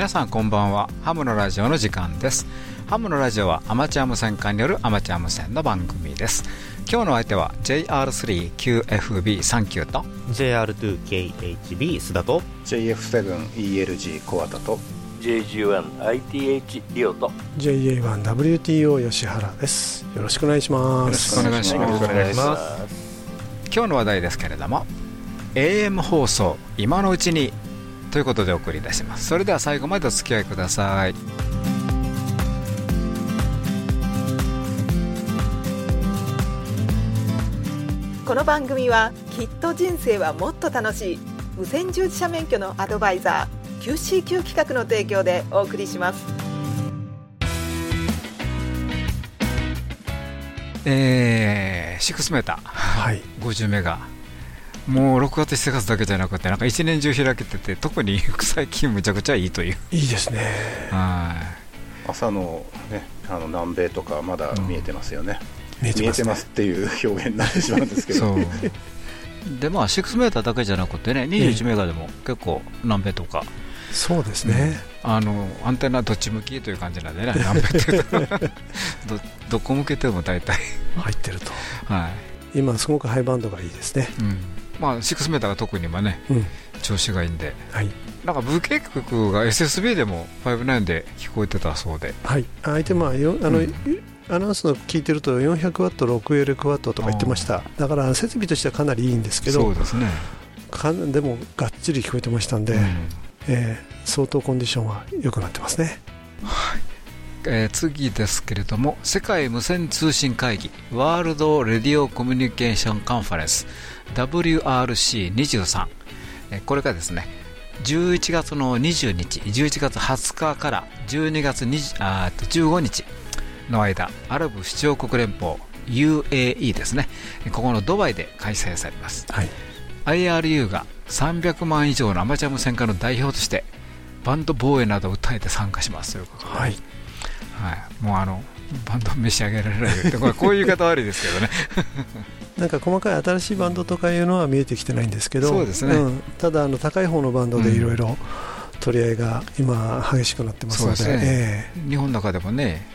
皆さんこんばんは。ハムのラジオの時間です。ハムのラジオはアマチュア無線化によるアマチュア無線の番組です。今日の相手は JR3QFB39 と JR2KHB 須田と JF7ELG 小畑と JG1ITH リオと JA1WTO 吉原です。よろしくお願いします。よろしくお願いします。今日の話題ですけれども AM 放送今のうちにということでお送りいたします。それでは最後までお付き合いください。この番組はきっと人生はもっと楽しい。無線従事者免許のアドバイザー QCQ 企画の提供でお送りします。えー、6メーター、はい、50メガもう6月7月だけじゃなくてなんか一年中開けてて特に最近むちゃくちゃいいという。いいですね。はい。朝の,、ね、あの南米とかまだ見えてますよね、うん、見えてます、ね,、ますっていう表現になってしまうんですけど。でまあ6メーターだけじゃなくてね21メガでも結構南米とか。そうですね、うん、あのアンテナどっち向きという感じなんでね 南米ってどどこ向けても大体。入ってると、はい、今すごくハイバンドがいいですね、うんまあ、6メーターが特に今ね、うん、調子がいいんで、はい、なんかブケ曲が SSB でも59で聞こえてたそうで、はい、相手、まあ、よあの、うん、アナウンスの聞いてると400ワット、6L クワットとか言ってました、だから設備としてはかなりいいんですけど、そうですね、かでもがっちり聞こえてましたんで、うん、えー、相当コンディションは良くなってますね。はい。えー、次ですけれども世界無線通信会議ワールド・レディオ・コミュニケーション・カンファレンス WRC23、これがですね11月の20日11月20日から12月20あ15日の間アラブ首長国連邦 UAE ですね。ここのドバイで開催されます、はい、IRU が300万以上のアマチュア無線化の代表としてバンド防衛などを訴えて参加しますということで、はい、はい、もうあのバンド召し上げられないってこういう言い方悪いですけどねなんか細かい新しいバンドとかいうのは見えてきてないんですけどそうですね、うん、ただあの高い方のバンドでいろいろ取り合いが今激しくなってますのででね。えー、日本の中でもね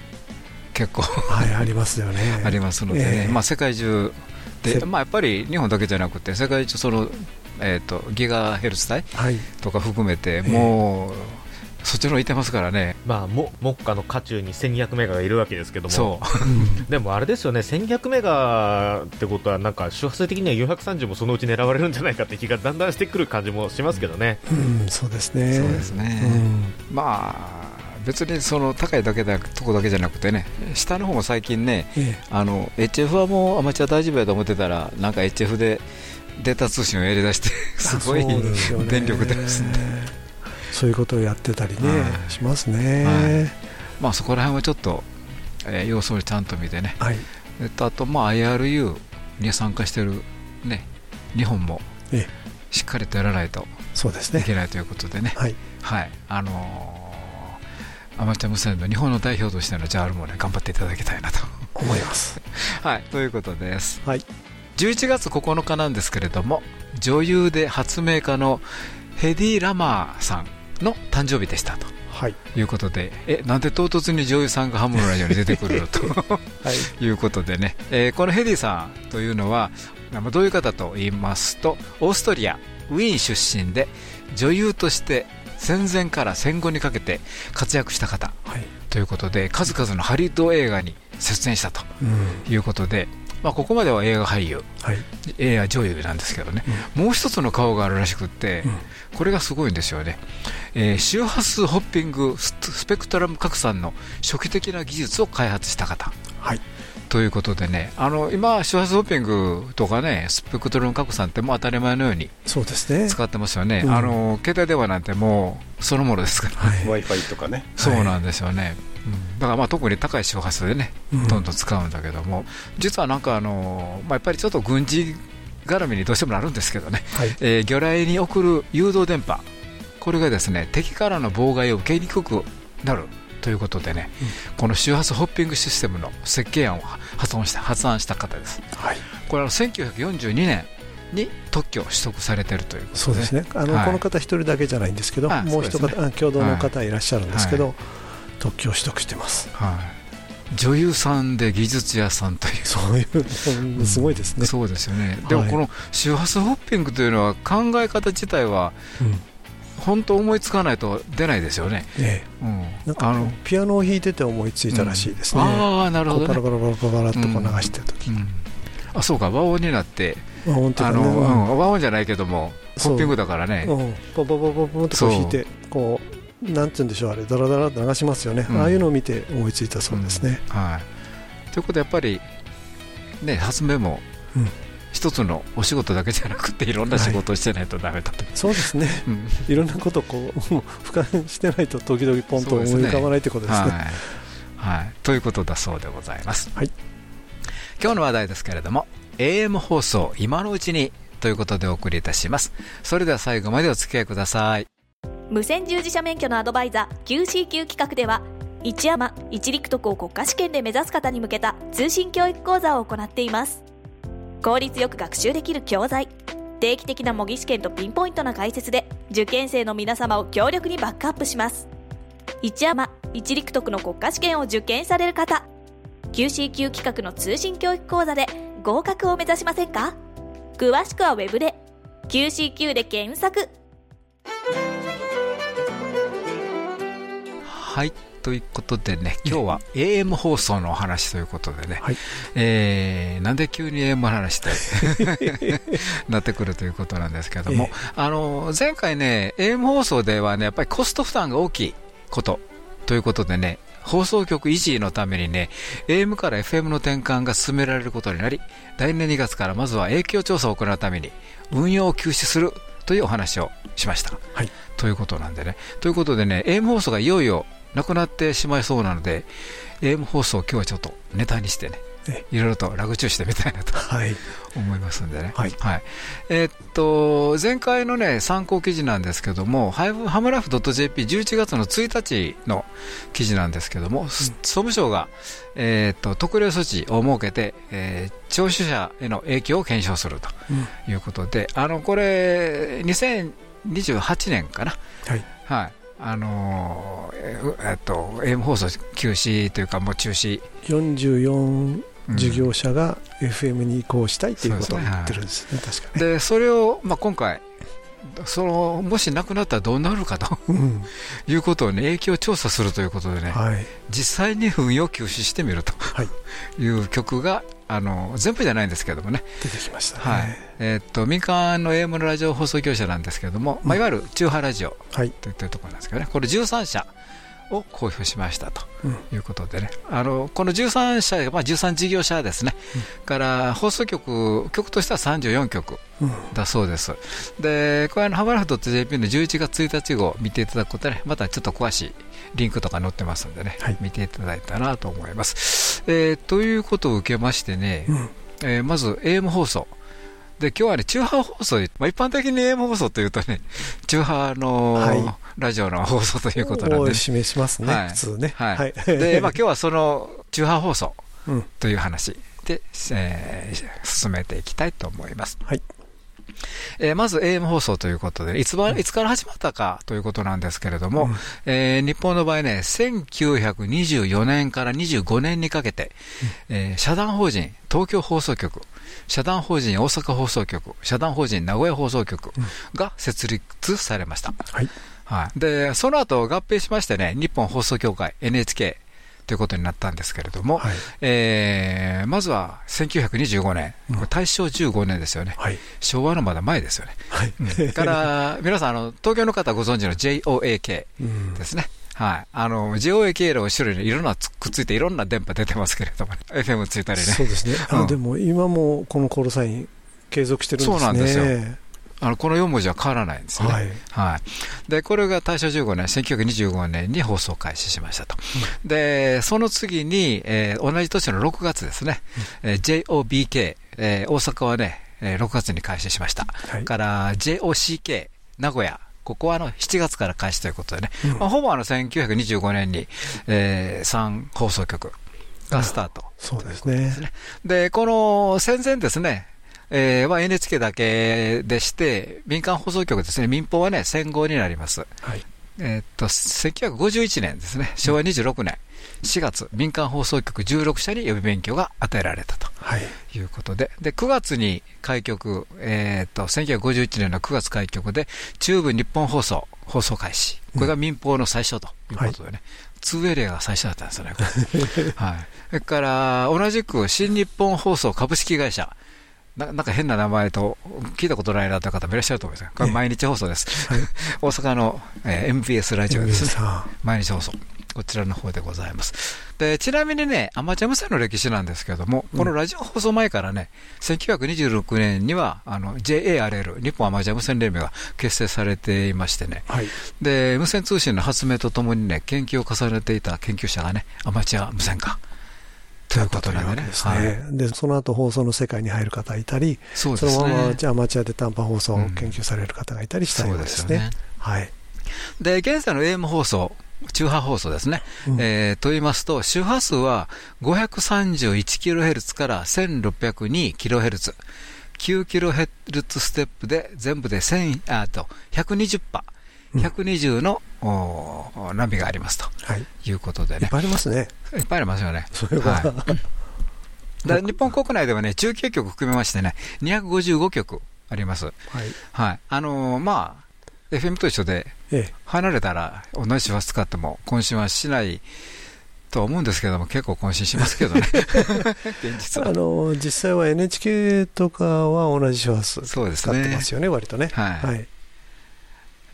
結構はいありますよね。ありますので、ね、えー、まあ、世界中で、まあ、やっぱり日本だけじゃなくて世界中その、えーと、ギガヘルツ帯とか含めて、もう、えーそっちのいてますからね、まあ、も目下の渦中に1200メガがいるわけですけども、でもあれですよね、1200メガってことは、なんか周波数的には430もそのうち狙われるんじゃないかって気がだんだんしてくる感じもしますけどね。うん、そうですね。そうですね、うん、まあ別にその高いだけだとこだけじゃなくてね、下の方も最近ね、ええ、あの HF はもうアマチュア大丈夫やと思ってたら、なんか HF でデータ通信をやりだして、すごい電力出ますね。そういうことをやってたりね、はい、しますね、はい、まあ、そこら辺はちょっと、えー、様子をちゃんと見てね、はい、えっと、あと、まあ、IRU に参加している、ね、日本もしっかりとやらないといけないということでね、はい、はい、あのー、アマチュア無線の日本の代表としての JAL もね頑張っていただきたいなと。思います。はい、ということです。はい。11月9日なんですけれども女優で発明家のヘディ・ラマーさんの誕生日でしたと。はい、いうことで、えなんで唐突に女優さんがハムのラジオに出てくるのと、はい、いうことでね、えー、このヘディさんというのは、どういう方と言いますと、オーストリア・ウィーン出身で、女優として戦前から戦後にかけて活躍した方、はい、ということで、数々のハリウッド映画に出演したということで、まあ、ここまでは映画俳優、はい、映画女優なんですけどね、うん、もう一つの顔があるらしくって、うん、これがすごいんですよね、えー、周波数ホッピングスペクトラム拡散の初期的な技術を開発した方。はい。ということでね、あの今、周波数ホッピングとかね、スペクトラム拡散ってもう当たり前のように使ってますよね、ねうん、あの携帯電話なんてもうそのものですから、はい、w i f i とかね、そうなんですよね、だからまあ特に高い周波数でね、どんどん使うんだけども、実はなんかあの、まあ、やっぱりちょっと軍事絡みにどうしてもなるんですけどね、はい、えー、魚雷に送る誘導電波、これがですね敵からの妨害を受けにくくなるということでね、うん、この周波数ホッピングシステムの設計案を発案した発案した方です。はい、これは1942年に特許を取得されてるということで、そうですね。あの、はい、この方一人だけじゃないんですけど、もう一方、ね、共同の方いらっしゃるんですけど、はい、特許を取得してます。はい。女優さんで技術屋さんという、そういう、すごいですね、うん、そうですよね、でもこの周波数ホッピングというのは、考え方自体は、本当、思いつかないと出ないですよね、ええ。うん、なんかあのピアノを弾いてて思いついたらしいですね、うん、あなるほど、ね、バラバラバラバラっとこう流してる時、うん、あそうか、和音になって、和音和音じゃないけども、ホッピングだからね、ポポポポポってこう弾いて、こう、なんて言うんでしょう、あれ、だらだらと流しますよね、ああいうのを見て思いついたそうですね。はい。ということでやっぱり、ね、発明も、一つのお仕事だけじゃなくていろんな仕事をしてないとだめだと、はい、そうですね、うん、いろんなことをこう俯瞰してないと時々ポンと思い浮かばないということですね。すね。はい、はい、ということだそうでございます、はい、今日の話題ですけれども AM 放送今のうちにということでお送りいたします。それでは最後までお付き合いください無線従事者免許のアドバイザー QCQ 企画では一山一陸徳を国家試験で目指す方に向けた通信教育講座を行っています。効率よく学習できる教材定期的な模擬試験とピンポイントな解説で受験生の皆様を強力にバックアップします。一山一陸徳の国家試験を受験される方 QCQ 企画の通信教育講座で合格を目指しませんか？詳しくは Web で QCQ で検索。はいということでね、今日は AM 放送のお話ということでね、はい、えー、なんで急に AM の話で なってくるということなんですけども、えー、あの前回ね、AM 放送ではね、やっぱりコスト負担が大きいことということでね、放送局維持のためにね、AM から FM の転換が進められることになり、来年2月からまずは影響調査を行うために、運用を休止するというお話をしました。はい、ということなんでね。ということでね、AM 放送がいよいよなくなってしまいそうなので、AM 放送、今日はちょっとネタにしてね、いろいろとラグチューしてみたいなと、はい、思いますんでね。はい、はい、えー、っと、前回のね、参考記事なんですけども、ハムライフ .jp11 月の1日の記事なんですけども、うん、総務省が、えー、っと、特例措置を設けて、えー、聴取者への影響を検証するということで、うん、あの、これ、2028年かな。はい。はい。あのー、えっと、AM 放送休止というか、もう中止。44事業者が FM に移行したいということを言ってるんですね、確かでそれを、まあ、今回、そのもしなくなったらどうなるかと、うん、いうことを、ね、影響調査するということでね、はい、実際に運用休止してみると、はい、いう曲があの全部じゃないんですけどもね、出てきました、ね、はい。えー、っと民間の AM のラジオ放送業者なんですけども、まあ、いわゆる中波ラジオといったところなんですけどね、これ13社を公表しましたということでね、うん、あのこの13社、まあ、13事業者ですね、うん、から放送局、局としては34局だそうです。うん、で、これ、ハマラフ .jp の11月1日号見ていただくことで、ね、またちょっと詳しいリンクとか載ってますんでね、はい、見ていただいたらと思います。えー、ということを受けましてね、えー、まず AM 放送。で今日はね、中波放送、まあ、一般的に AM 放送というとね、中波の、ラジオの放送ということなんで、示しますね、はい、普通ね。はい、で、まあ今日はその中波放送という話で、うん、えー、進めていきたいと思います。はい。えー、まず AM 放送ということで、いつば、いつから始まったかということなんですけれども、うん、えー、日本の場合ね、1924年から25年にかけて、うん、えー、社団法人東京放送局、社団法人大阪放送局、社団法人名古屋放送局が設立されました。うん、はい。はい、でその後合併しましてね、日本放送協会、NHK ということになったんですけれども、はい、えー、まずは1925年、これ大正15年ですよね、はい、昭和のまだ前ですよね。はい。うん、から皆さんあの、東京の方ご存知の JOAK ですね。はい。あの、JOAK の後ろにいろんなくっついていろんな電波出てますけれども、ね、FM ついたりね。そうですね。あ、うん、でも今もこのコールサイン継続してるんですね。そうなんですよ。あのこの4文字は変わらないんですね、はい、はい、でこれが大正15年、1925年に放送開始しましたと、うん、でその次に、えー、同じ年の6月ですね、うん、えー、JOBK、えー、大阪はね、えー、6月に開始しました、はい、から JOCK、名古屋、ここはあの7月から開始ということでね、うん、まあ、ほぼあの1925年に、えー、3放送局がスタート、そうですね。で、この戦前ですね、えーまあ、NHK だけでして、民間放送局ですね、民放はね、戦後になります。はい、えー、っと、1951年ですね、昭和26年。4月、民間放送局16社に予備免許が与えられたと。い。うことで、はい、で9月に開局、えーと、1951年の9月開局で、中部日本放送放送開始、これが民放の最初ということでね、ツーエリアが最初だったんですよね、はい、それから同じく新日本放送株式会社、ななんか変な名前と聞いたことないなという方もいらっしゃると思いますこれ毎日放送です、はい、大阪の、えー、MBS ラジオです。ね、毎日放送。こちらの方でございます。で、ちなみにね、アマチュア無線の歴史なんですけれども、このラジオ放送前からね、1926年には、あの、JARL、日本アマチュア無線連盟が結成されていましてね、はい、で、無線通信の発明とともにね、研究を重ねていた研究者がね、アマチュア無線化。ということなんですね。はい、で、その後放送の世界に入る方いたり、そね、そのままアマチュアで短波放送を研究される方がいたりしたようですね。うん、すね。はい。で、現在の AM 放送、中波放送ですね。うん、えー、と言いますと、周波数は 531kHz から 1602kHz。9kHz ステップで全部で1000あと120波、120の、お波がありますと、はい、いうことでね。いっぱいありますね。いっぱいありますよね。それは、はいだ日本国内ではね、中継局含めましてね、255局あります。はい。はい。あのー、まあ、FM と一緒で、離れたら同じ周波数使っても渾身はしないと思うんですけども、結構渾身しますけどね、現実は。あの実際は NHK とかは同じ周波数使ってますよね、ね割とね。はい、はい、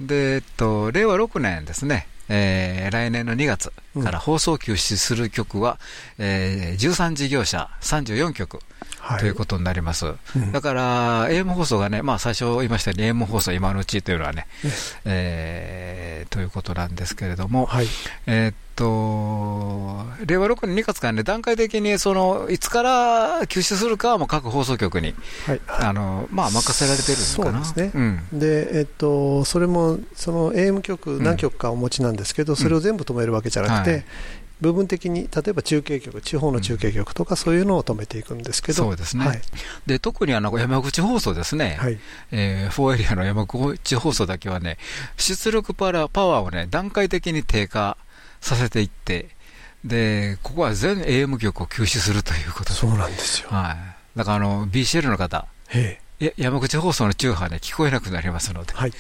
で、えっと、令和6年ですね、えー、来年の2月から放送休止する曲は、うん、えー、13事業者34曲。ということになります。うん、だから、AM 放送がね、まあ最初言いましたように AM 放送今のうちというのはね、えー、ということなんですけれども、はい、えー、っと、令和6年2月からね、段階的にその、いつから休止するかはもう各放送局に、はい、あの、まあ任せられてる。そうですね。うん、で、えっと、それも、その AM 局何局かお持ちなんですけど、それを全部止めるわけじゃなくて、はい。部分的に例えば中継局、地方の中継局とか、そういうのを止めていくんですけど、そうですね、はい、で特にあの山口放送ですね、はい。えー、4エリアの山口放送だけはね、出力パワーをね、段階的に低下させていって、でここは全 AM 局を休止するということそうなんですよ、はい、だからあの BCL の方、山口放送の中波ね、聞こえなくなりますので、はい、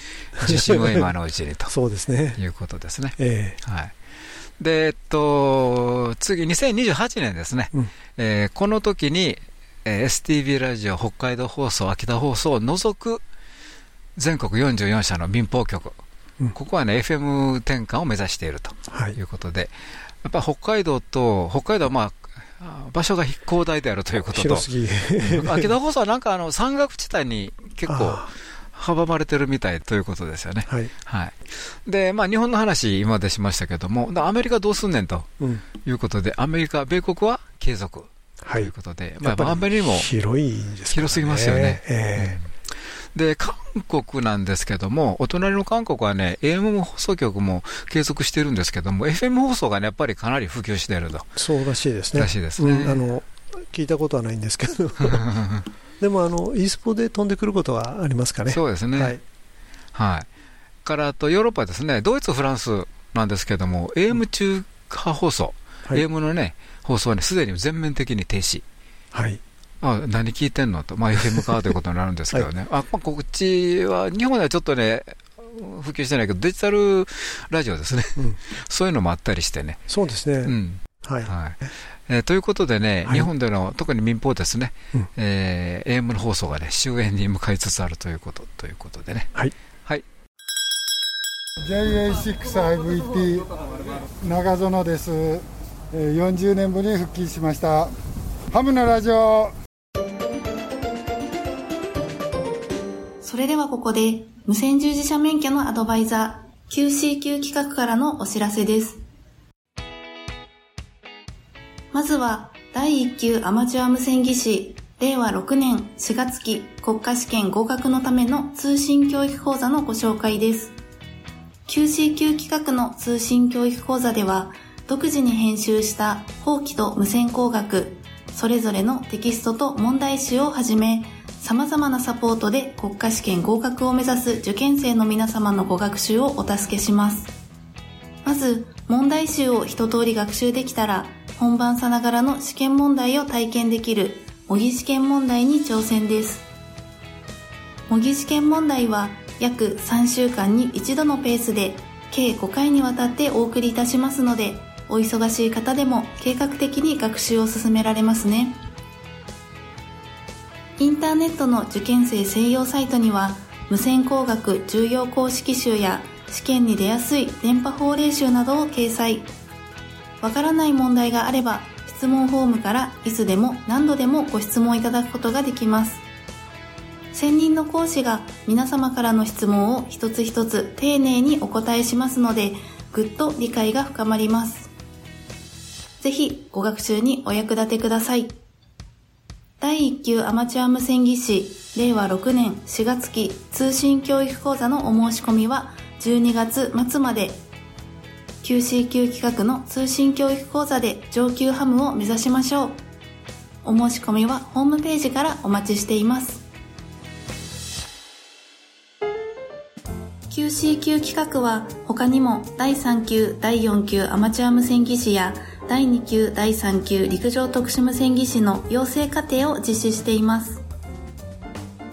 受信を今のうちにと。そうですね。いうことですね。えーはい。で、えっと、次、2028年ですね、うん、えー、この時に、えー、STB ラジオ、北海道放送、秋田放送を除く全国44社の民放局、うん、ここはね、FM 転換を目指しているとい。うことで、はい、やっぱ北海道と、北海道はまあ、場所が広大であるということと、秋田放送はなんかあの山岳地帯に結構、阻まれてるみたいということですよね。はい。はい。で、まあ、日本の話、今までしましたけども、アメリカどうすんねんということで、うん、アメリカ、米国は継続ということで、はい、まあ、アメリカも広すぎますよね。えー、うんで、韓国なんですけども、お隣の韓国はね、AM 放送局も継続してるんですけども、FM 放送がね、やっぱりかなり普及していると。そうらしいですね。らしいですね。うん、あの、聞いたことはないんですけど。でもあの e スポで飛んでくることはありますかね。そうですね。はい。はい、からとヨーロッパですね、ドイツ、フランスなんですけども、AM 中波放送、はい、AM のね、放送はね、すでに全面的に停止。はい。あ何聞いてんのと、まあ、FM かということになるんですけどね、はい、あまあ、こっちは、日本ではちょっとね、普及してないけど、デジタルラジオですね、うん、そういうのもあったりしてね。そうですね。うん、はい。はいえー、ということでね、はい、日本での特に民放ですね、うん、えー、AM の放送がね、終焉に向かいつつあるということということでね。はい。はい。JA6IVT 長園です。40年ぶりに復帰しました。ハムのラジオ。それではここで、無線従事者免許のアドバイザー、QCQ 企画からのお知らせです。まずは、第1級アマチュア無線技師、令和6年4月期国家試験合格のための通信教育講座のご紹介です。QCQ 企画の通信教育講座では、独自に編集した法規と無線工学、それぞれのテキストと問題集をはじめ、様々なサポートで国家試験合格を目指す受験生の皆様のご学習をお助けします。まず、問題集を一通り学習できたら、本番さながらの試験問題を体験できる模擬試験問題に挑戦です。模擬試験問題は約3週間に一度のペースで計5回にわたってお送りいたしますので、お忙しい方でも計画的に学習を進められますね。インターネットの受験生専用サイトには、無線工学重要公式集や試験に出やすい電波法令集などを掲載。わからない問題があれば、質問フォームからいつでも何度でもご質問いただくことができます。専任の講師が皆様からの質問を一つ一つ丁寧にお答えしますので、ぐっと理解が深まります。ぜひご学習にお役立てください。第1級アマチュア無線技師令和6年4月期通信教育講座のお申し込みは12月末まで QC 級企画の通信教育講座で上級ハムを目指しましょう。お申し込みはホームページからお待ちしています。QC 級企画は他にも第3級、第4級アマチュア無線技師や第2級、第3級陸上特殊無線技師の養成課程を実施しています。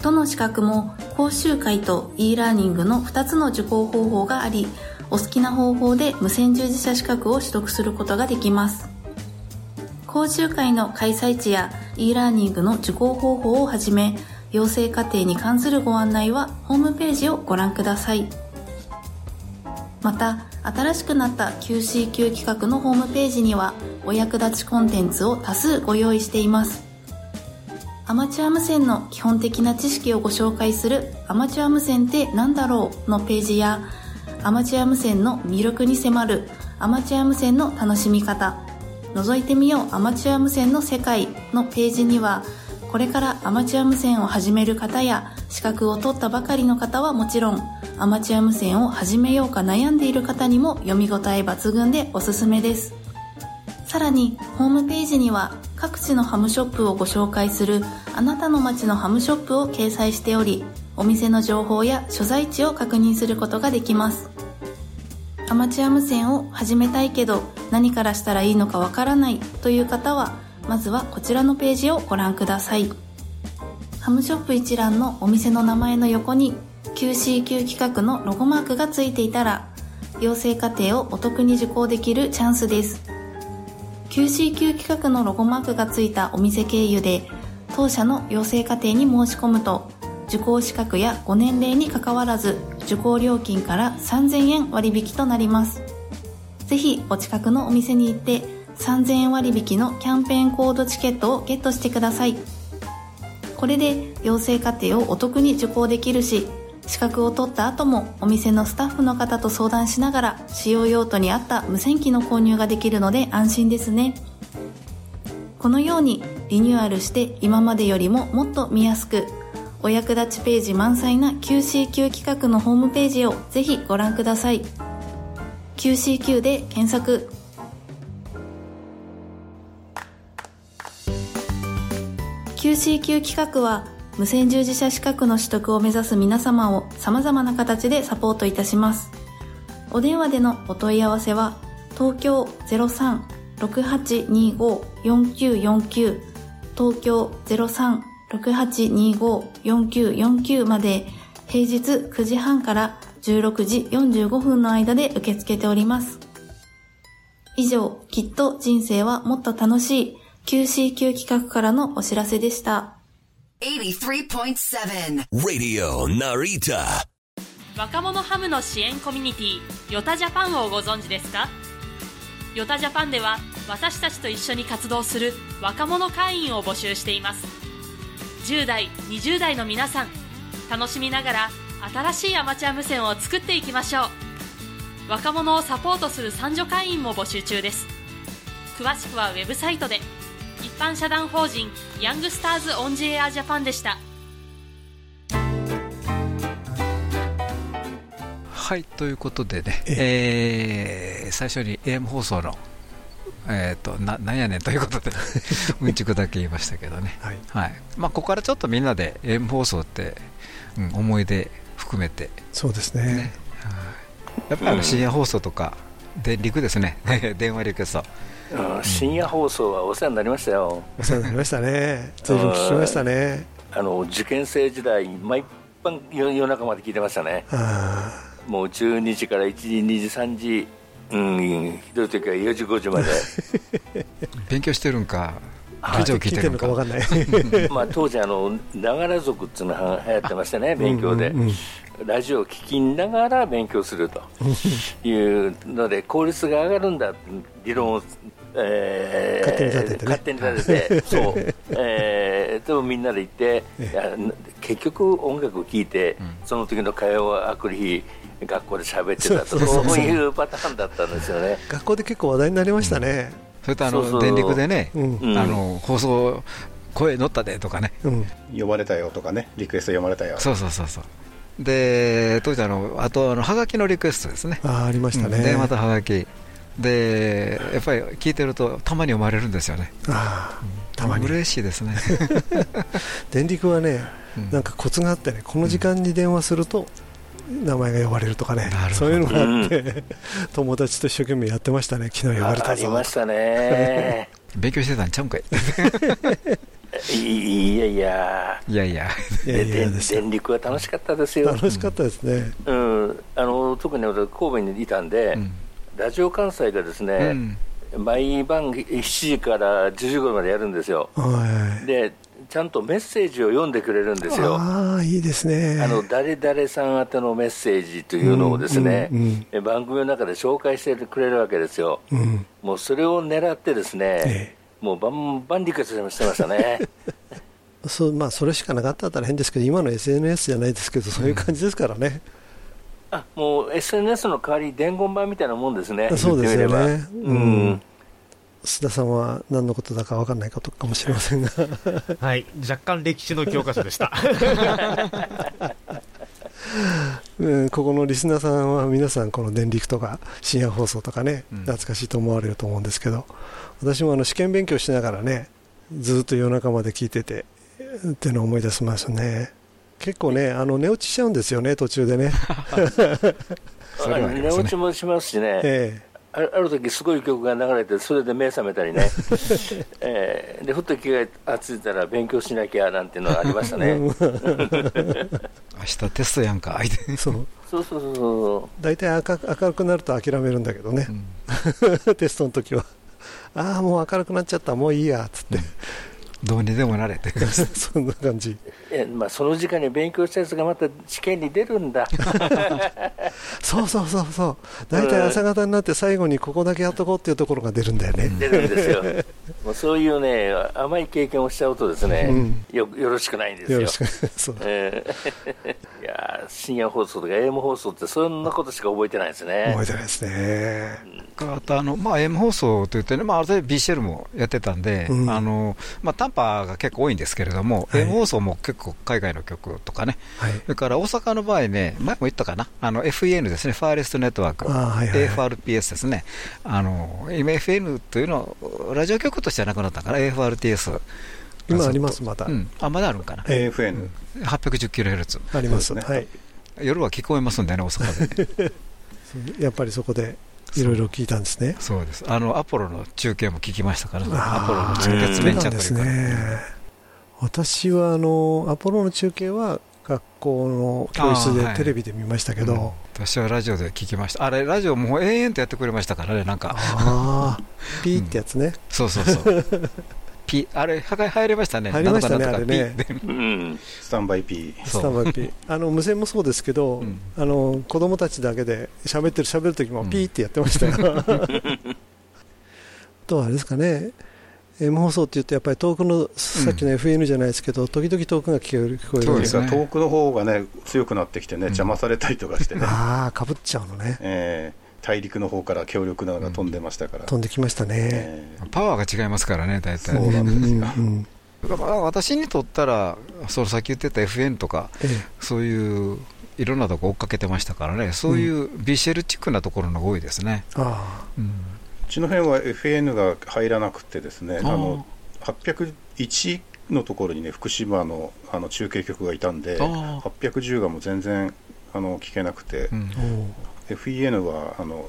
どの資格も講習会と e ラーニングの2つの受講方法があり、お好きな方法で無線従事者資格を取得することができます。講習会の開催地や e ラーニングの受講方法をはじめ、養成課程に関するご案内はホームページをご覧くださいまた新しくなった QC 級企画のホームページにはお役立ちコンテンツを多数ご用意しています。アマチュア無線の基本的な知識をご紹介するアマチュア無線って何だろうのページやアマチュア無線の魅力に迫るアマチュア無線の楽しみ方。覗いてみようアマチュア無線の世界のページにはこれからアマチュア無線を始める方や資格を取ったばかりの方はもちろんアマチュア無線を始めようか悩んでいる方にも読み応え抜群でおすすめです。さらにホームページには各地のハムショップをご紹介するあなたの街のハムショップを掲載しておりお店の情報や所在地を確認することができます。アマチュア無線を始めたいけど何からしたらいいのかわからないという方はまずはこちらのページをご覧ください。ハムショップ一覧のお店の名前の横に QCQ 企画のロゴマークがついていたら養成課程をお得に受講できるチャンスです。QCQ 企画のロゴマークがついたお店経由で当社の養成課程に申し込むと受講資格やご年齢にかかわらず受講料金から3000円割引となります。ぜひお近くのお店に行って3000円割引のキャンペーンコードチケットをゲットしてください。これで養成課程をお得に受講できるし資格を取った後もお店のスタッフの方と相談しながら使用用途に合った無線機の購入ができるので安心ですね。このようにリニューアルして今までよりももっと見やすくお役立ちページ満載な QCQ 企画のホームページをぜひご覧ください。QCQ で検索。QCQ 企画は無線従事者資格の取得を目指す皆様を様々な形でサポートいたします。お電話でのお問い合わせは東京03-6825-4949東京03-6825-4949まで平日9時半から16時45分の間で受け付けております。以上、きっと人生はもっと楽しい QCQ 企画からのお知らせでした。Radio Narita. 若者ハムの支援コミュニティヨタジャパンをご存知ですか？ヨタジャパンでは私たちと一緒に活動する若者会員を募集しています。10代20代の皆さん楽しみながら新しいアマチュア無線を作っていきましょう。若者をサポートする三女会員も募集中です。詳しくはウェブサイトで一般社団法人ヤングスターズオンジエアジャパンでした。はいということでね、ええ。ー、最初に AM 放送のえーと、ななんやねんということで、うんちくだけ言いましたけどね、はい。はい。まあ、ここからちょっとみんなで M 放送って、うん、思い出含めて、そうですね、ね。やっぱり深夜放送とか、電力ですね、電話リクエスト。深夜放送はお世話になりましたよ。お世話になりましたね。随分聞きましたね。あの受験生時代毎晩夜中まで聞いてましたね。もう12時から1時、2時、3時、うん、ひどい時は4時、5時まで。勉強してるんか、ラジオ聞いてるんか分かんない まあ当時あの、ながら族っていうのが流行ってましてね、勉強で。うんうんうんラジオを聞きながら勉強するというので効率が上がるんだ理論を、えー、勝手に立てて、ね、勝手に立てて そう、えー、でもみんなで行って、結局音楽を聴いて、うん、その時の会話をあくる日学校で喋ってたとそういうパターンだったんですよね。学校で結構話題になりましたね、うん、それとあの電力でね、うん、あの放送声乗ったでとかね、うん、呼ばれたよとかね。リクエスト読まれたよ。そうそうそうそう。で当時あの、あとあのはがきのリクエストですね、あありましたね、でまたはがき、でやっぱり聞いてると、たまに読まれるんですよね、あたまに。嬉しいですね。電力はね、なんかコツがあってね、この時間に電話すると、名前が呼ばれるとかね、そういうのがあって、友達と一生懸命やってましたね、昨日呼ばれたぞありましたね。勉強してたんちゃうんかい。いやいや、いやいや、電力は楽しかったですよ、楽しかったですね、うん、あの特に神戸にいたんで、うん、ラジオ関西がですね、うん、毎晩7時から10時頃までやるんですよ、はい、でちゃんとメッセージを読んでくれるんですよ、ああ、いいですね。あの誰々さん宛てのメッセージというのをですね、うんうん、番組の中で紹介してくれるわけですよ、もうそれを狙ってですね、ええ。もうバンバンリクエストしてましたね。そうまあ、それしかなかったら変ですけど、今の SNS じゃないですけど、そういう感じですからね。うん、あもう SNS の代わり伝言版みたいなもんですね、そうですよね。うん、須田さんは何のことだか分かんないことかもしれませんが。はい、若干歴史の教科書でした。うん、ここのリスナーさんは皆さん、この電力とか深夜放送とかね、懐かしいと思われると思うんですけど、私もあの試験勉強しながらね、ずっと夜中まで聞いててっていうのを思い出しますね。結構ね、あの寝落ちしちゃうんですよね、途中でね。寝落ちもしますしね。ええ。ある時すごい曲が流れてそれで目覚めたりね、えー、でふっと気がついたら勉強しなきゃなんていうのがありましたね。明日テストやんか。そう。そうそうそう大体明るくなると諦めるんだけどね、うん、テストの時は。ああもう明るくなっちゃった。もういいやっつって、うんどうにでもなれって そんな感じ。え、まあ、その時間に勉強したやつがまた試験に出るんだ。そうそうそうそう。大体朝方になって最後にここだけやっとこうっていうところが出るんだよね。出るんですよ。もうそういうね甘い経験をしちゃうとですね、うん、よよろしくないんですよ。よろしくそう、えー、いや深夜放送とか AM 放送ってそんなことしか覚えてないですね。覚えてないですね、うん、あとあの、まあ、AM 放送といってね、まあ、あれ BCL もやってたんで、うん、あのまあ、短波が結構多いんですけれども、はい、AM 放送も結構海外の曲とかね、はい、それから大阪の場合ね、前も言ったかな、あの FEN ですね、ファーレストネットワーク、はいはい、AFRPS ですね、あの今、FN というのは、ラジオ局としてはなくなったから、AFRTS。今あります、また。うん、あ、まだあるんかな。AFN。810キロヘルツ。ありますね。はい。夜は聞こえますんでね、大阪で。やっぱりそこでいろいろ聞いたんですね。そうです。あのアポロの中継も聞きましたから、アポロの中継詰めちゃですね。私はあのアポロの中継は学校の教室でテレビで見ましたけど、はいうん、私はラジオで聞きましたあれラジオもう延々とやってくれましたからねなんかああピーってやつね、うん、そうそうそう ピあれ入りましたね。入りましたねあれね、スタンバイ P スタンバイ P あの無線もそうですけど、うん、あの子供たちだけで喋ってる喋る時もピーってやってましたよ、とあれですかね。M 放送って言ってやっぱり遠くのさっきの FM じゃないですけど、うん、時々遠くが聞こえるそうですね。遠くの方がね強くなってきてね、邪魔されたりとかしてね。ああかぶっちゃうのね、えー、大陸の方から強力なのが飛んでましたから、うん、飛んできましたね、えー、パワーが違いますからね大体そうなんですよ、うん。私にとったら、そのさっき言ってた FN とか、ええ、そういういろんなとこ追っかけてましたからね、そういうビシェルチックなところの多いですね。あうん。ちの辺は FN が入らなくてですねあの801のところにね福島のあの中継局がいたんで810がもう全然あの聞けなくて、うん、FEN はあの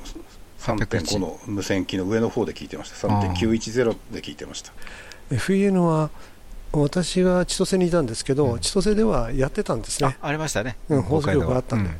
3.5の無線機の上の方で聞いてました。3.910で聞いてました。FEN は私が千歳にいたんですけど、うん、千歳ではやってたんですね。ありましたね、うん、放送局があったんで、うん、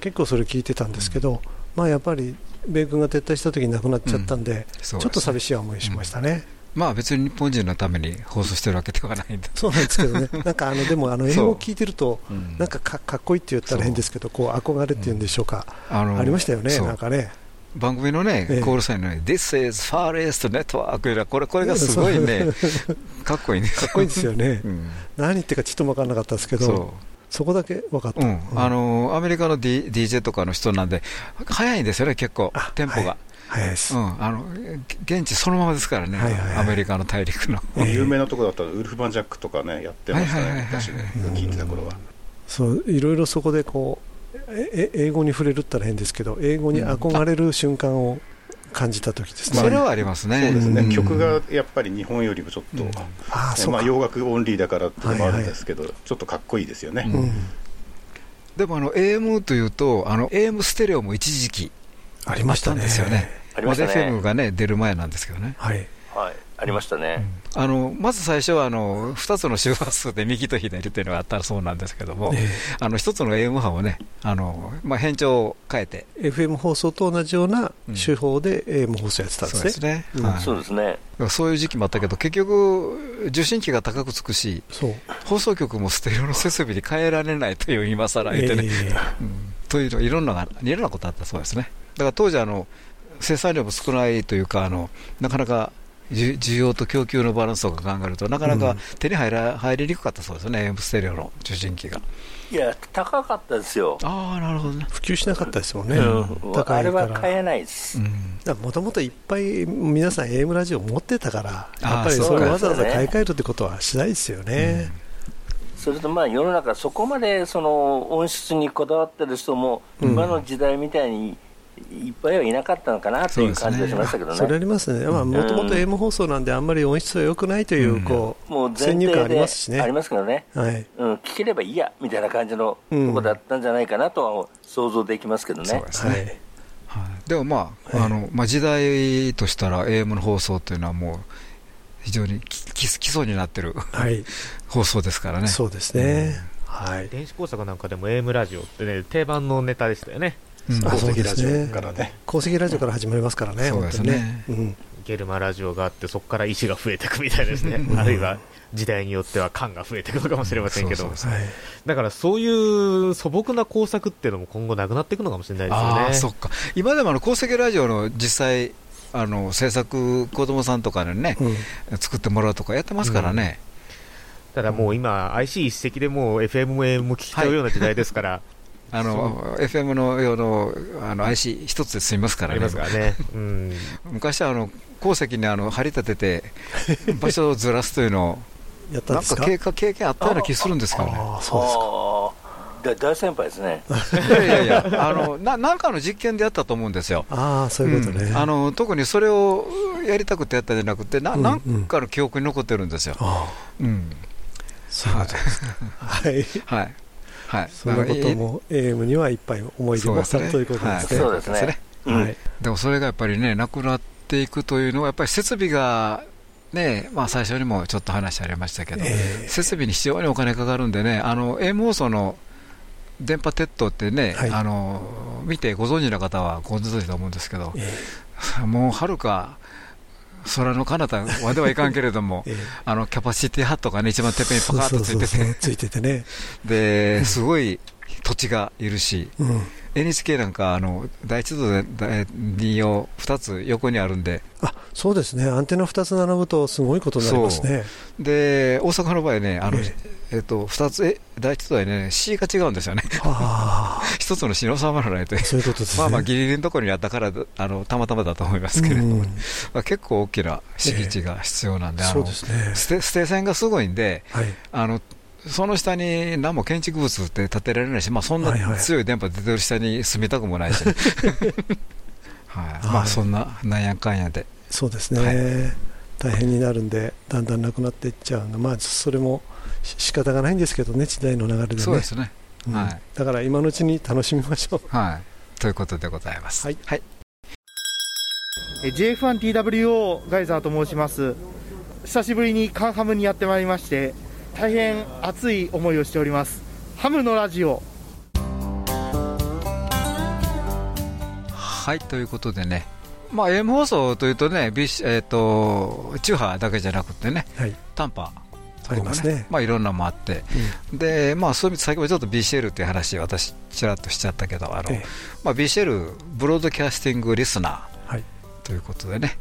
結構それ聞いてたんですけど、まあやっぱり米軍が撤退した時になくなっちゃったんで、ちょっと寂しい思いしましたね、まあ別に日本人のために放送してるわけではないんでそうなんですけどね、なんかあのでもあの英語を聞いてると、なんかかかっこいいって言ったら変ですけど、こう憧れっていうんでしょうか、ありましたよね、なんかね。番組のね、コールサインのね、This is Farest Network これこれがすごいね、かっこいいね。かっこいいですよね。何言ってかちっとも分からなかったですけど。そこだけ分かった、あのアメリカの、D、DJ とかの人なんで、早いんですよね、結構、テンポが。早いです、うん、あの現地そのままですからね、はいはいはい、アメリカの大陸の、有名なところだったらウルフ・バンジャックとかねやってましたね、私ね聞いてた頃は。そういろいろそこでこうえ英語に触れるったら変ですけど英語に憧れる瞬間を感じた時ですね、それはありますね。そうですね、曲がやっぱり日本よりもちょっと、あまあ、洋楽オンリーだからっていうのもあるんですけど、ちょっとかっこいいですよね、でもあの AM というとあの AM ステレオも一時期ありましたんですよね。ありましたね。FM がね、出る前なんですけどね。はい。はい。ありましたね、うん、あのまず最初はあの2つの周波数で右と左というのがあったそうなんですけども、えー、あの1つの AM 波をね、あのまあ、変調を変えて、FM 放送と同じような手法で AM 放送やってたんですね、そうですね、そういう時期もあったけど、結局、受信機が高くつくし、放送局もステレオの設備に変えられないという今更言ってね、えーうん、といういろんないろんなことあったそうですね。だから当時あの生産量も少ないというか、あのなかなか需要と供給のバランスとか考えると、なかなか手に入ら、入りにくかったそうですね、ステレオの受信機が。いや、高かったですよ。ああ、なるほどね。普及しなかったですもんね。うん、高いあれは買えないです。もともといっぱい皆さん AM ラジオ持ってたから、やっぱりそれをわざわざ買い替えるってことはしないですよね。それとまあ世の中、そこまでその音質にこだわってる人も、今の時代みたいにいっぱいはいなかったのかなという感じがしましたけどね。そ、ね、れありますね。まあもともと M 放送なんであんまり音質は良くないという、こう、もう先入観ありますしね。ありますけどね。はい。うん、聞ければいいやみたいな感じのとこだったんじゃないかなとは想像できますけどね。そうですね。はい、でもまあ、はい、あのまあ、時代としたら AM の放送というのはもう非常に基礎になってる、はい、放送ですからね。そうですね、うん、はい、電子工作なんかでも AM ラジオってね定番のネタでしたよね。鉱石ラジオからね。鉱石ラジオから始まりますからね、そうですね、ゲルマラジオがあって、そこから石が増えていくみたいですね、あるいは時代によっては缶が増えていくのかもしれませんけど、だからそういう素朴な工作っていうのも今後なくなっていくのかもしれないですよね。そっか。今でもあの鉱石ラジオの実際あの制作、子供さんとかにね、うん、作ってもらうとかやってますからね。うん、ただもう今、IC 一石でもう FM も AM も聞きちゃうような時代ですから、あの FM の用のあの IC 一つで済みますからね、からね うん、昔はあの鉱石にあの張り立てて、場所をずらすというのを、やったんですか？経経験あったような気するんですけどね。あそうですか大先輩ですね。いやいやいや、あのななんかの実験でやったと思うんですよ。ああ、そういうことね、うん、あの。特にそれをやりたくてやったんじゃなくて、な,、ん、なんかの記憶に残ってるんですよ。うん、そうですか。はい。はい。はい、そんなことも AM にはいっぱい思い出もあということですね。そうですね。はい、でもそれがやっぱりね、なくなっていくというのは、やっぱり設備がねまあ、最初にもちょっと話ありましたけど、えー、設備に非常にお金かかるんでね、あの AM 放送の電波鉄塔ってね、はい、あの見てご存知の方はご存知だと思うんですけど、えー、もうはるか空の彼方まではいかんけれども、ええ、あのキャパシティハットがね、一番てっぺんにパカッとついてて、ついててね、ですごい土地がいるし、うん、NHK なんかあの第一度で利用2つ横にあるんで。あそうですね。アンテナ2つ並ぶとすごいことになりますね。で大阪の場合ねあの、ええ。っと、2つえ第一度はね C が違うんですよね。一つの C に収まらないとそういうことです、ね、まあまあギリギリのところにあったからあのたまたまだと思いますけれども、まあ、結構大きな敷地が必要なんで、えあの、ね、ステステ線がすごいんで、はい、あのその下に何も建築物って建てられないし、まあ、そんな強い電波出てる下に住みたくもないし、はい、まあ、そんななんやかんやで。そうですね、はい、大変になるんで、だんだんなくなっていっちゃうのまあ、それも仕方がないんですけどね、時代の流れでね。そうですね、うん、はい、だから今のうちに楽しみましょう。はい、ということでございます。はい、はい。JF1TWO ガイザーと申します。久しぶりにカンハムにやってまいりまして大変熱い思いをしております。ハムのラジオ。はいということでね。まあ AM 放送というとね、ビえーと、中波だけじゃなくてね、はい、短波ありますね、まあ、いろんなのもあって、うん、でまあ、そういう意味で先ほどちょっと BCL という話、私、ちらっとしちゃったけど、あの、ええ、まあ、BCL、ブロードキャスティングリスナー、はい、ということでね、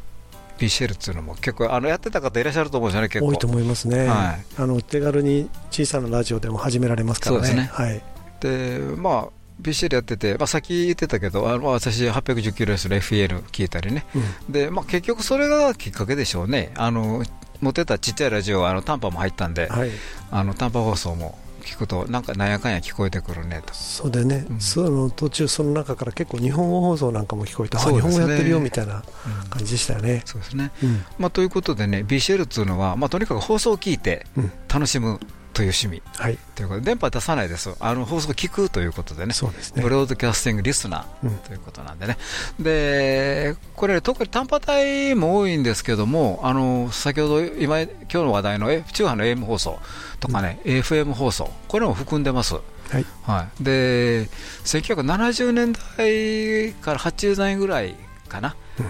BCL っていうのも結構あのやってた方いらっしゃると思うんですよね、結構。多いと思いますね、はい、あの手軽に小さなラジオでも始められますからね。ですね。はい。でまあ BCL やってて、まあ、さっき言ってたけど、あの私、810キロ S の FEL 聞いたりね、うん、でまあ、結局それがきっかけでしょうね、あの持ってたちっちゃいラジオはあの短波も入ったんで、はい、あの短波放送も聞くと、なんかなんやかんや聞こえてくるねと。そうでね、うん、その途中、その中から結構、日本語放送なんかも聞こえて、ね、日本語やってるよみたいな感じでしたよね。そうですね、うん、まあ、ということでね、BCL っていうのは、まあ、とにかく放送を聞いて楽しむ。という趣味、はい、ということで電波出さないです。あの放送を聞くということでね。そうですね。ブロードキャスティングリスナーということなんでね、うん、でこれ特に短波帯も多いんですけどもあの先ほど今今日の話題の中波の AM 放送とかね、うん、FM 放送、これも含んでます。はい、はい、で1970年代から80年代ぐらいかな、うん、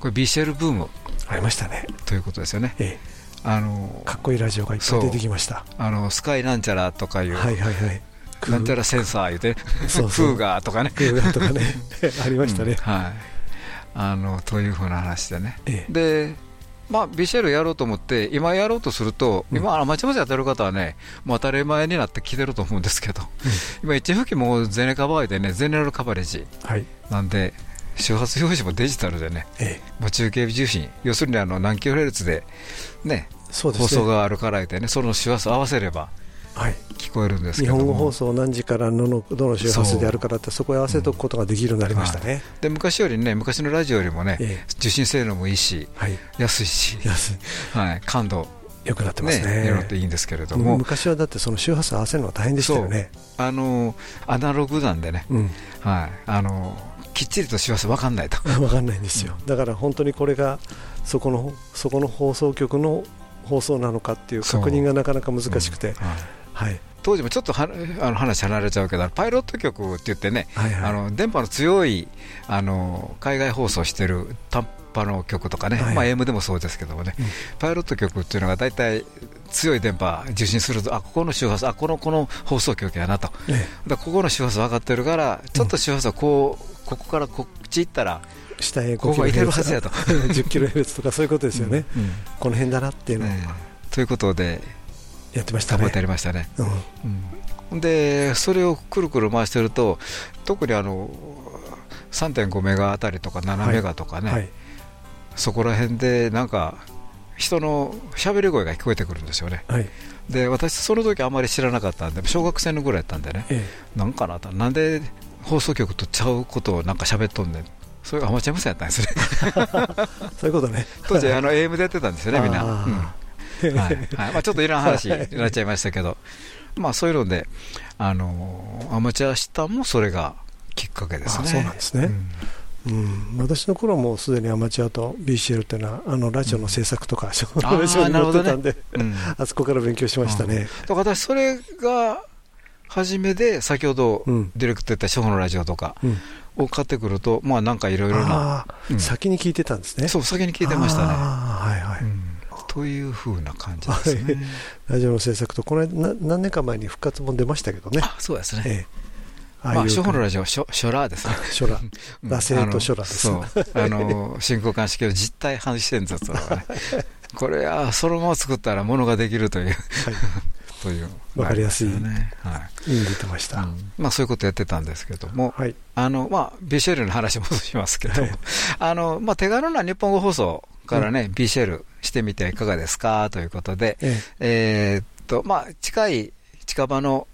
これ BCL ブームありましたね。ということですよね。ええあのかっこいいラジオがいっぱい出てきました。あのスカイなんちゃらとかいう、はいはいはい、なんちゃらセンサー言うて、そうそう。フーガーとかね、フーガーとかね、ありましたね、うん、はい、あのというふうな話でね、ええ、でまあ、BCL やろうと思って、今やろうとすると、うん、今、まちまちやってる方はね、もう当たり前になってきてると思うんですけど、うん、今、1吹きもゼネカバーでね、ゼネラルカバレッジなんで、はい、周波数表示もデジタルでね、中継重心、要するにあの何キロヘルツで、ね、放送があるからでね、その周波数合わせれば。はい、聞こえるんです日本語放送何時からののどの周波数であるからってそこへ合わせておくことができるようになりましたね、うん。はい、で昔よりね昔のラジオよりもね、ええ、受信性能もいいし、はい、安いし安い、はい、感度よくなってますね。ねっていいんですけれども、昔はだってその周波数合わせるのは大変でしたよね。あのアナログなんでね、うん、はい、あのきっちりと周波数分かんないと。分かんないんですよ。だから本当にこれがそこのそこの放送局の放送なのかっていう確認がなかなか難しくて、はい、当時もちょっとはあの話離れちゃうけど、パイロット局って言ってね、はい。はい、あの電波の強いあの海外放送してる短波の曲とかね、はい、まあ、AM でもそうですけどもね、うん、パイロット局っていうのが大体強い電波受信すると、あここの周波数、あこのこの放送局やなと、ね、だここの周波数分かってるから、ちょっと周波数はこう、ここからこっち行ったら、下へここ入れるはずやと。10キロヘルツとかそういうことですよね、うんうん、この辺だなっていうのは、ね、ということでやってましたね。やりましたね、うん、でそれをくるくる回してると特にあの3.5メガあたりとか7メガとかね、はい。はい、そこら辺でなんか人の喋り声が聞こえてくるんですよね、はい、で私その時あんまり知らなかったんで小学生のぐらいやったんでね、ええ、なんかなと。なんで放送局とちゃうことをなんか喋っとんねんそういうアマチュア無線やったんですねそういうことね。当時あの AM でやってたんですよねみんな、はいはい。まあ、ちょっといらん話になっちゃいましたけど、まあ、そういうのであのアマチュアしたもそれがきっかけですね。そうなんですね、うん、私の頃もすでにアマチュアと BCL っていうのはあのラジオの制作とか、うん、ラジオに載ってたんで、ね。うん、あそこから勉強しましたね、だから私それが初めで先ほどディレクト言った初歩のラジオとか、を買ってくると、まあなんかいろいろな、うん、先に聞いてたんですね。そう、先に聞いてましたね。はいはい。うん、というふうな感じですね。ラジオの制作と、この間、何年か前に復活も出ましたけどね。あそうですね。ええまあ、初歩のラジオ、ショショラーですね。ショラー。惰性とショラーです。そう。あの、進行監視系の実体反視点説はね。これは、そのまま作ったらものができるという。はい。という、わかりやすい、ねはい、出てました、うん、まあ、そういうことやってたんですけども、はい。あのまあ、BCL の話戻しますけど、はい、あのまあ、手軽な日本語放送からね、うん、BCL してみてはいかがですか？ということで、えっとまあ、近い近場の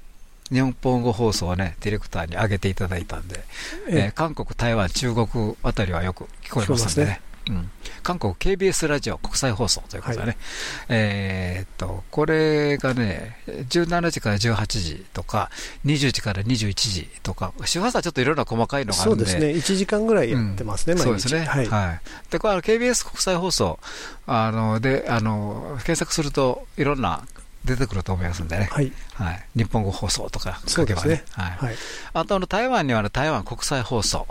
日本語放送をね、ディレクターに上げていただいたんで、ええ。ー、韓国、台湾、中国あたりはよく聞こえますんでね。うん、韓国 KBS ラジオ国際放送ということでね、はい、えっと、これがね、17時から18時とか、20時から21時とか、周波数はちょっといろいろ細かいのがあるんで、そうですね、1時間ぐらいやってますね、うん、そうですね、はい、はい、でこれ KBS 国際放送あのであの、検索すると、いろんな出てくると思いますんでね、はい。はい、日本語放送とか書けばね、ね。はい、あとあの台湾には、台湾国際放送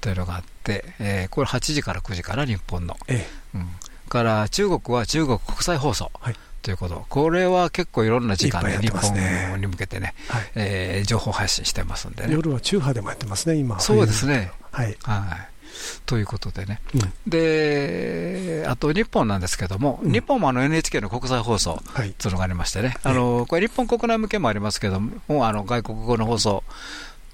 というのがあって、えー、これ8時から9時から日本の、ええ。うん、から中国は中国国際放送。はい。ということ、これは結構いろんな時間で日本に向けてね、はい。えー、情報発信してますんでね。夜は中波でもやってますね、今。そうですね。はい。はい。ということでね、うん、であと日本なんですけども、うん、日本もあの NHK の国際放送とい。うのがありましてね、はい、あのこれ、日本国内向けもありますけども、あの外国語の放送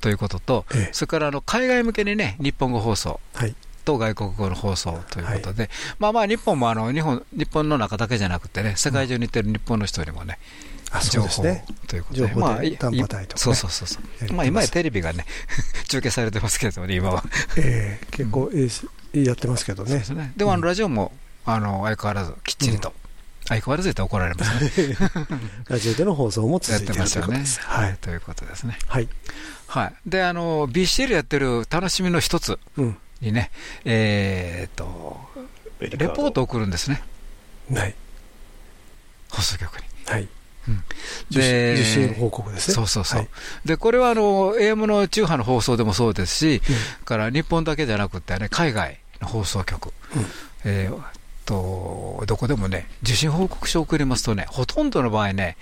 ということと、ええ、それからあの海外向けにね、日本語放送。はいと外国語の放送ということで、はい、まあまあ日本もあの日本日本の中だけじゃなくてね、世界中にいてる日本の人にもね、情報ということで、まあ、そうそうそうそう、まあ、今やテレビがね、中継されてますけどね、今は。えー、結構、えやってますけどね。でも、あのラジオもあの相変わらずきっちりと。相変わらず言ったら怒られますね。ラジオでの放送も続いてますよね。はい。ということですね。はい。はい。で、あの、BCL やってる楽しみの一つにね、えっと、レポートを送るんですね。はい。放送局に。はい。で受信報告ですね。そうそうそう。はい、で、これはあの、AM の中波の放送でもそうですし、うん、から日本だけじゃなくてね、海外の放送局、うん、えー、と、どこでもね、受信報告書を送りますとね、ほとんどの場合ね、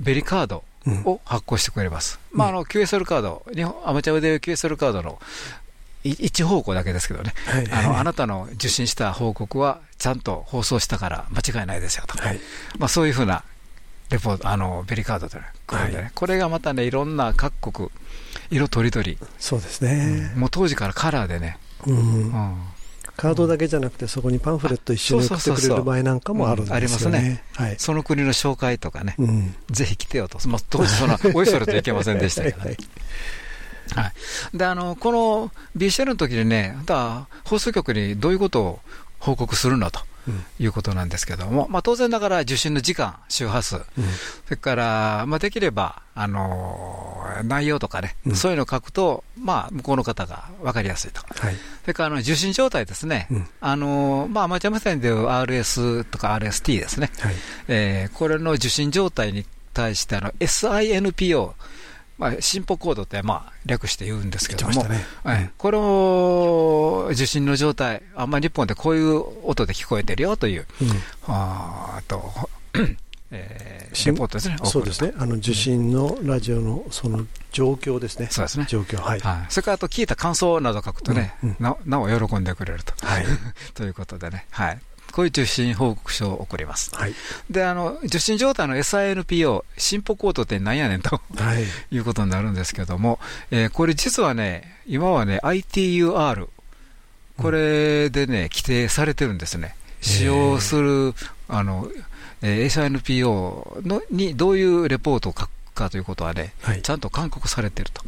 ベリカードを発行してくれます。うん、まあ、あの、QSL カード、日本アマチュアで QSL カードの一方向だけですけどね、はい、あのあなたの受信した報告はちゃんと放送したから間違いないですよと、はい、まあ、そういうふうなレポート、あのベリカードで、ね。はい、これがまたね、いろんな各国、色とりどり、そうですね、うん、もう当時からカラーでね、うん、うん、カードだけじゃなくて、そこにパンフレット一緒に送ってくれる場合なんかもあるんですよね。ありますね、はい、その国の紹介とかね、うん、ぜひ来てよと、まあ、当時、そんなおいそれといけませんでしたけどね。はい、であのこの BCL の時にね、だ放送局にどういうことを報告するんだと。いうことなんですけども、まあ、当然ながら受信の時間、周波数、うん、それから、まあ、できれば、あの内容とかね、うん、そういうのを書くと、まあ、向こうの方が分かりやすいと、はい、それからあの受信状態ですね、うん、あのまあ、アマチュア無線でいう RS とか RST ですね、はい、えー、これの受信状態に対してあの SINPO、まあ、進歩コードってまあ略して言うんですけども、ね。うん、この受信の状態、あんまり日本でこういう音で聞こえてるよという、うん、あと、えー、レポートですね、そうですね、あの受信のラジオのその状況ですね、そうですね。状況、はい、はい、それからあと聞いた感想など書くとね、うんうん、ななお喜んでくれると、はい、ということでね、はい、こういう受信報告書を送ります。はい、で、あの、受信状態の SINPO、進歩コードって何やねんと、はい、いうことになるんですけども、えー、これ実はね、今はね、ITUR、これでね、規定されてるんですね。使用する、あの、えー、SINPO のにどういうレポートを書くかということはね、はい、ちゃんと勧告されてると。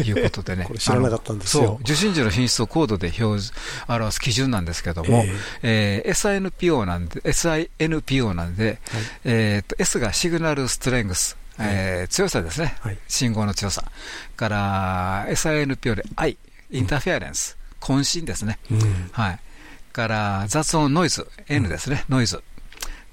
いうことでね、知らなかったんですよ。受信時の品質をコードで表示表す基準なんですけども、えー、えー、SINPO なんで、SINPO なんで、はい、えー、と S がシグナルストレングス、えー、強さですね、はい、信号の強さ、から SINPO で I、インターフェアレンス、渾身ですね、うん、はい、から雑音ノイズ、N ですね、うん、ノイズ、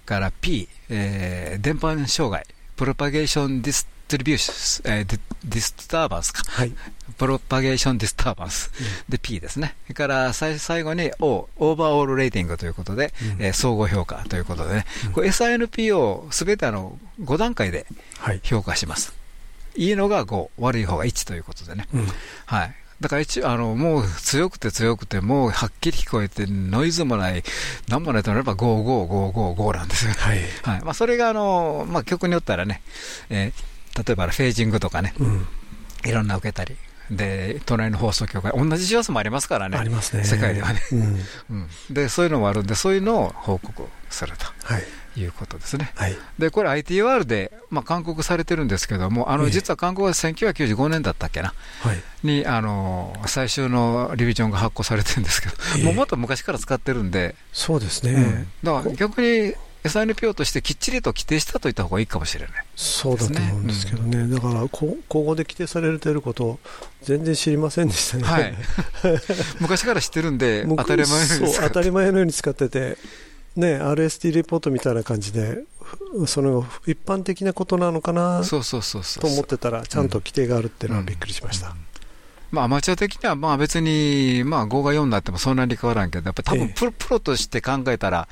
から P、えー、電波障害、propagation dis distribution、えー、ディスターバンスか。はい。 propagation disturbance。うん、で、P ですね。それから最、最後に O、 overall rating ということで、うん、えー、総合評価ということでね、うん、これ SINPO すべてあの、5段階で評価します。はい、いいのが5、悪い方が1ということでね。うん、はい。だから一あの、もう強くて強くて、もうはっきり聞こえて、ノイズもない、なんもないとなれば、55555なんですよ。はい。はい。まあ、それが、あの、まあ、曲によったらね、えー例えばフェージングとかね、うん、いろんな受けたり、で、隣の放送局が、同じ周波数もありますからね、ありますね。世界ではね、うん。うん、で、そういうのもあるんで、そういうのを報告すると。はい。いうことですね。はい、で、これ ITR で、まあ、勧告されてるんですけども、あの、実は勧告は1995年だったっけな、はい、に、あの、最終のリビジョンが発行されてるんですけど、えー、もうもっと昔から使ってるんで、そうですね。うん、だから逆に、SNPO としてきっちりと規定したといった方がいいかもしれない、そうだと思うんですけどね、うん、だから今後で規定されていることを全然知りませんでしたね、はい、昔から知ってるんで、当たり前のように当たり前のように使ってて、ね、RST レポートみたいな感じで、その一般的なことなのかなと思ってたら、ちゃんと規定があるっていうのはびっくりしました。うんうんまあ、アマチュア的にはまあ別に、まあ、5が4になってもそんなに変わらんけど、やっぱり多分プロ,、プロとして考えたら、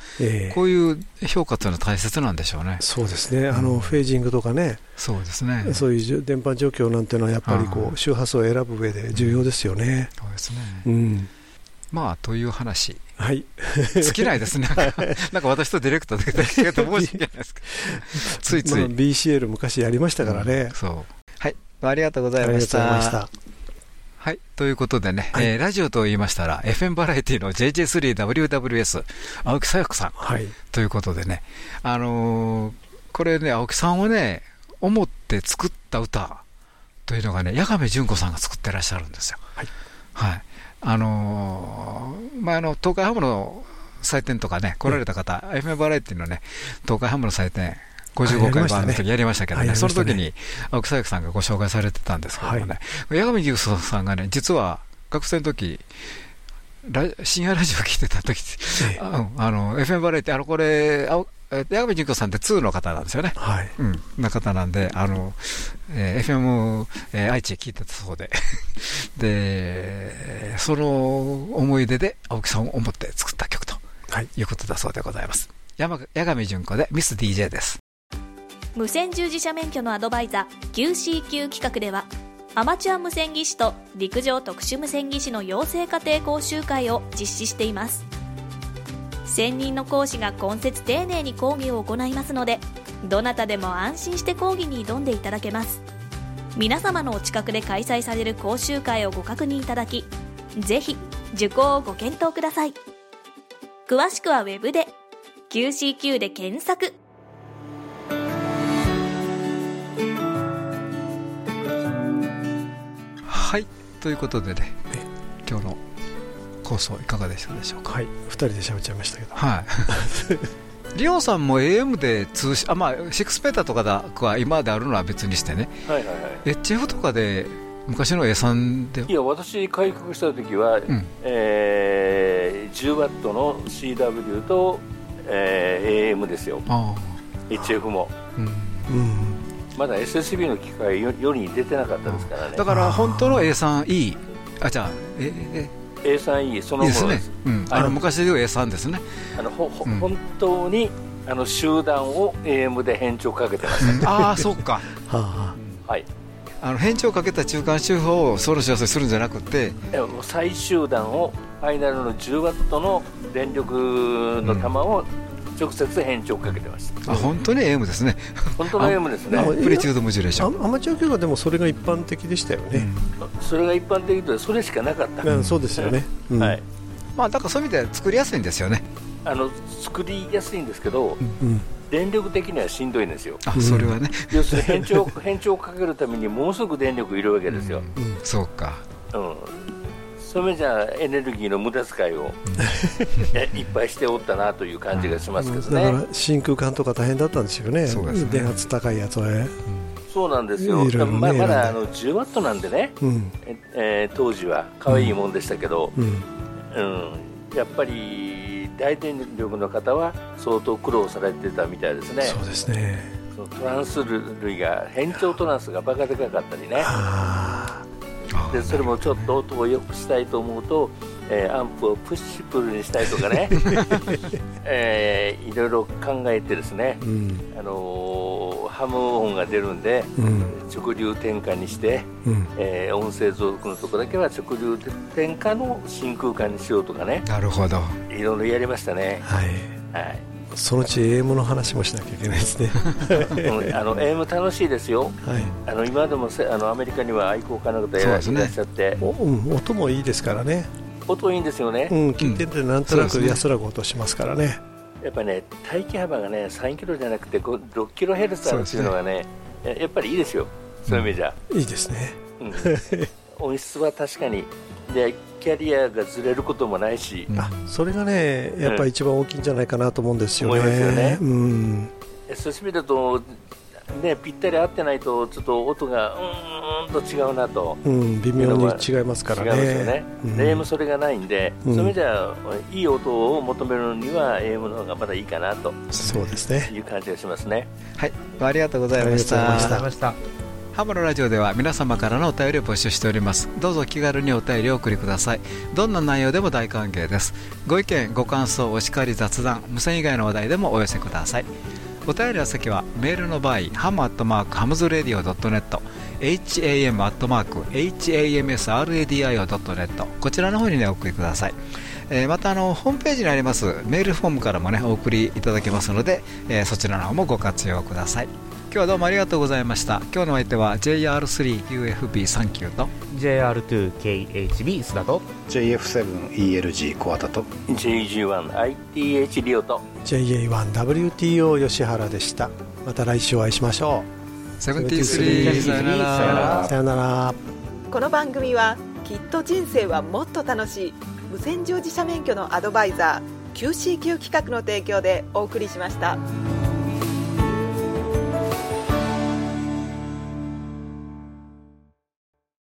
こういう評価というのは大切なんでしょうねそうですね、あのフェージングとかね、そうですねそういう電波状況なんていうのは、やっぱりこう周波数を選ぶ上で重要ですよね。そうですね、うんまあ、という話。はい。尽きないですね。なんか私とディレクターだけ申し訳ないですけど。ついつい。まあ、BCL 昔やりましたからね。うん、そう。はい。ありがとうございました。ありがとうございました。はい。ということでね、はい、えー、ラジオと言いましたら、FM バラエティの JJ3WWS、青木さや子さん。はい。ということでね、あのー、これね、青木さんをね、思って作った歌というのがね、八神純子さんが作ってらっしゃるんですよ。はい。はい。あのー、前の東海ハムの祭典とかね、来られた方、うん、FM バラエティのね、東海ハムの祭典、55回版の時やりましたけどね、その時に青木さやかさんがご紹介されてたんですけどもね、八神優斗さんがね、実は学生の時深夜ラジオ聞いてた時、ああの FM バラエティ、あのこれ、八神純子さんって2の方なんですよね。はい。うん。な方なんで、あの、えー、FM、えー、愛知で聞いてたそうで。で、その思い出で青木さんを思って作った曲と、はい、いうことだそうでございます。山八神純子でミス DJ です。無線従事者免許のアドバイザー QCQ 企画では、アマチュア無線技師と陸上特殊無線技師の養成家庭講習会を実施しています。専任の講師が今節丁寧に講義を行いますのでどなたでも安心して講義に挑んでいただけます。皆様のお近くで開催される講習会をご確認いただきぜひ受講をご検討ください。詳しくは Web で QCQ で検索。ということでね今日の構想いかがでしたでしょうか？はい2人で喋っちゃいましたけど。はい。リオンさんも AM で通信あまあ6メーターとかだは今まであるのは別にしてね、はいはいはい、HF とかで昔の A3 でいや私開国した時は、うん、えー、10ワットの CW と、えー、AM ですよ。HF も、うん、うんまだ SSB の機械よ世に出てなかったですからね。だから本当の A3E あじゃあええ A3E そのものです、うん、あの昔でいう A3 ですね。あのほ、うん、本当にあの集団を AM で変調かけてました ああそっか。はあ、はい。あの変調かけた中間周波をソロ幸せするんじゃなくて最終段をファイナルの10ワットの電力の玉を直接変調かけてました、あ本当に？AM ですね。本当の AM ですね。プリチュードモジュレーション。アマチュア級はでもそれが一般的でしたよね、うん、それが一般的でそれしかなかった、うん、そうですよね、うん、はい。まあだからそういう意味では作りやすいんですよね。あの作りやすいんですけど、うん。電力的にはしんどいんですよ。あ、それはね。要するに変調変調をかけるためにものすごく電力いるわけですよ。うん、そうか。うん。それじゃエネルギーの無駄遣いを、いっぱいしておったなという感じがしますけどね、だから真空管とか大変だったんですよね、ね。電圧高いやつはね。そうなんですよ、ね、ままだあの10ワットなんでね、うん、えー、当時は可愛いもんでしたけど、うん、うん、やっぱり大電力の方は相当苦労されてたみたいですね。そうですね。トランス類が変調トランスがバカでかかったりね。でそれもちょっと音を良くしたいと思うと、えー、アンプをプッシュプルにしたいとかね、えー、いろいろ考えてですね、うん、あのー、ハム音が出るんで、うん、直流転換にして、うん、えー、音声増幅のところだけは直流転換の真空管にしようとかね。なるほど。いろいろやりましたね。はい、はいそのうち AM の話もしなきゃいけないですね。あの AM 楽しいですよ、はい、あの今でもせあのアメリカには愛好家の方いらっしゃって、ね、うん、音もいいですからね。音いいんですよね、うん、聞いててなんとなく安らぐ音しますからね、やっぱりね待機幅がね3キロじゃなくて6キロヘルツあるっていうのがね、ね、やっぱりいいですよ。そういう意味じゃ、うん、いいですね、うん、音質は確かに。でキャリアがずれることもないし、あそれがねやっぱり一番大きいんじゃないかなと思うんですよね、思いますよね、うん、そういう意味だとね、ぴったり合ってないと、ちょっと音がうんと違うなと、うん、微妙に違いますからね、AM それがないんで、うん、そういう意味では、いい音を求めるには、AM の方がまだいいかなと。そうですね。いう感じがしますね。はい、ありがとうございました。ハムのラジオでは皆様からのお便りを募集しております。どうぞ気軽にお便りをお送りください。どんな内容でも大歓迎です。ご意見ご感想お叱り雑談無線以外の話題でもお寄せください。お便りの先はメールの場合ハムアットマークハムズレディオ .net ham アットマーク hamsradio.net こちらの方にねお送りください。えー、またあのホームページにありますメールフォームからもねお送りいただけますので、えー、そちらの方もご活用ください。今日はどうもありがとうございました。今日の相手は JR3UFB39 と。JR2KHB 須田と。JF7ELG 小畑と。JG1ITH リオと。JA1WTO 吉原でした。また来週お会いしましょう。73さよなら。さよなら。この番組はきっと人生はもっと楽しい。無線乗自社免許のアドバイザー QCQ 企画の提供でお送りしました。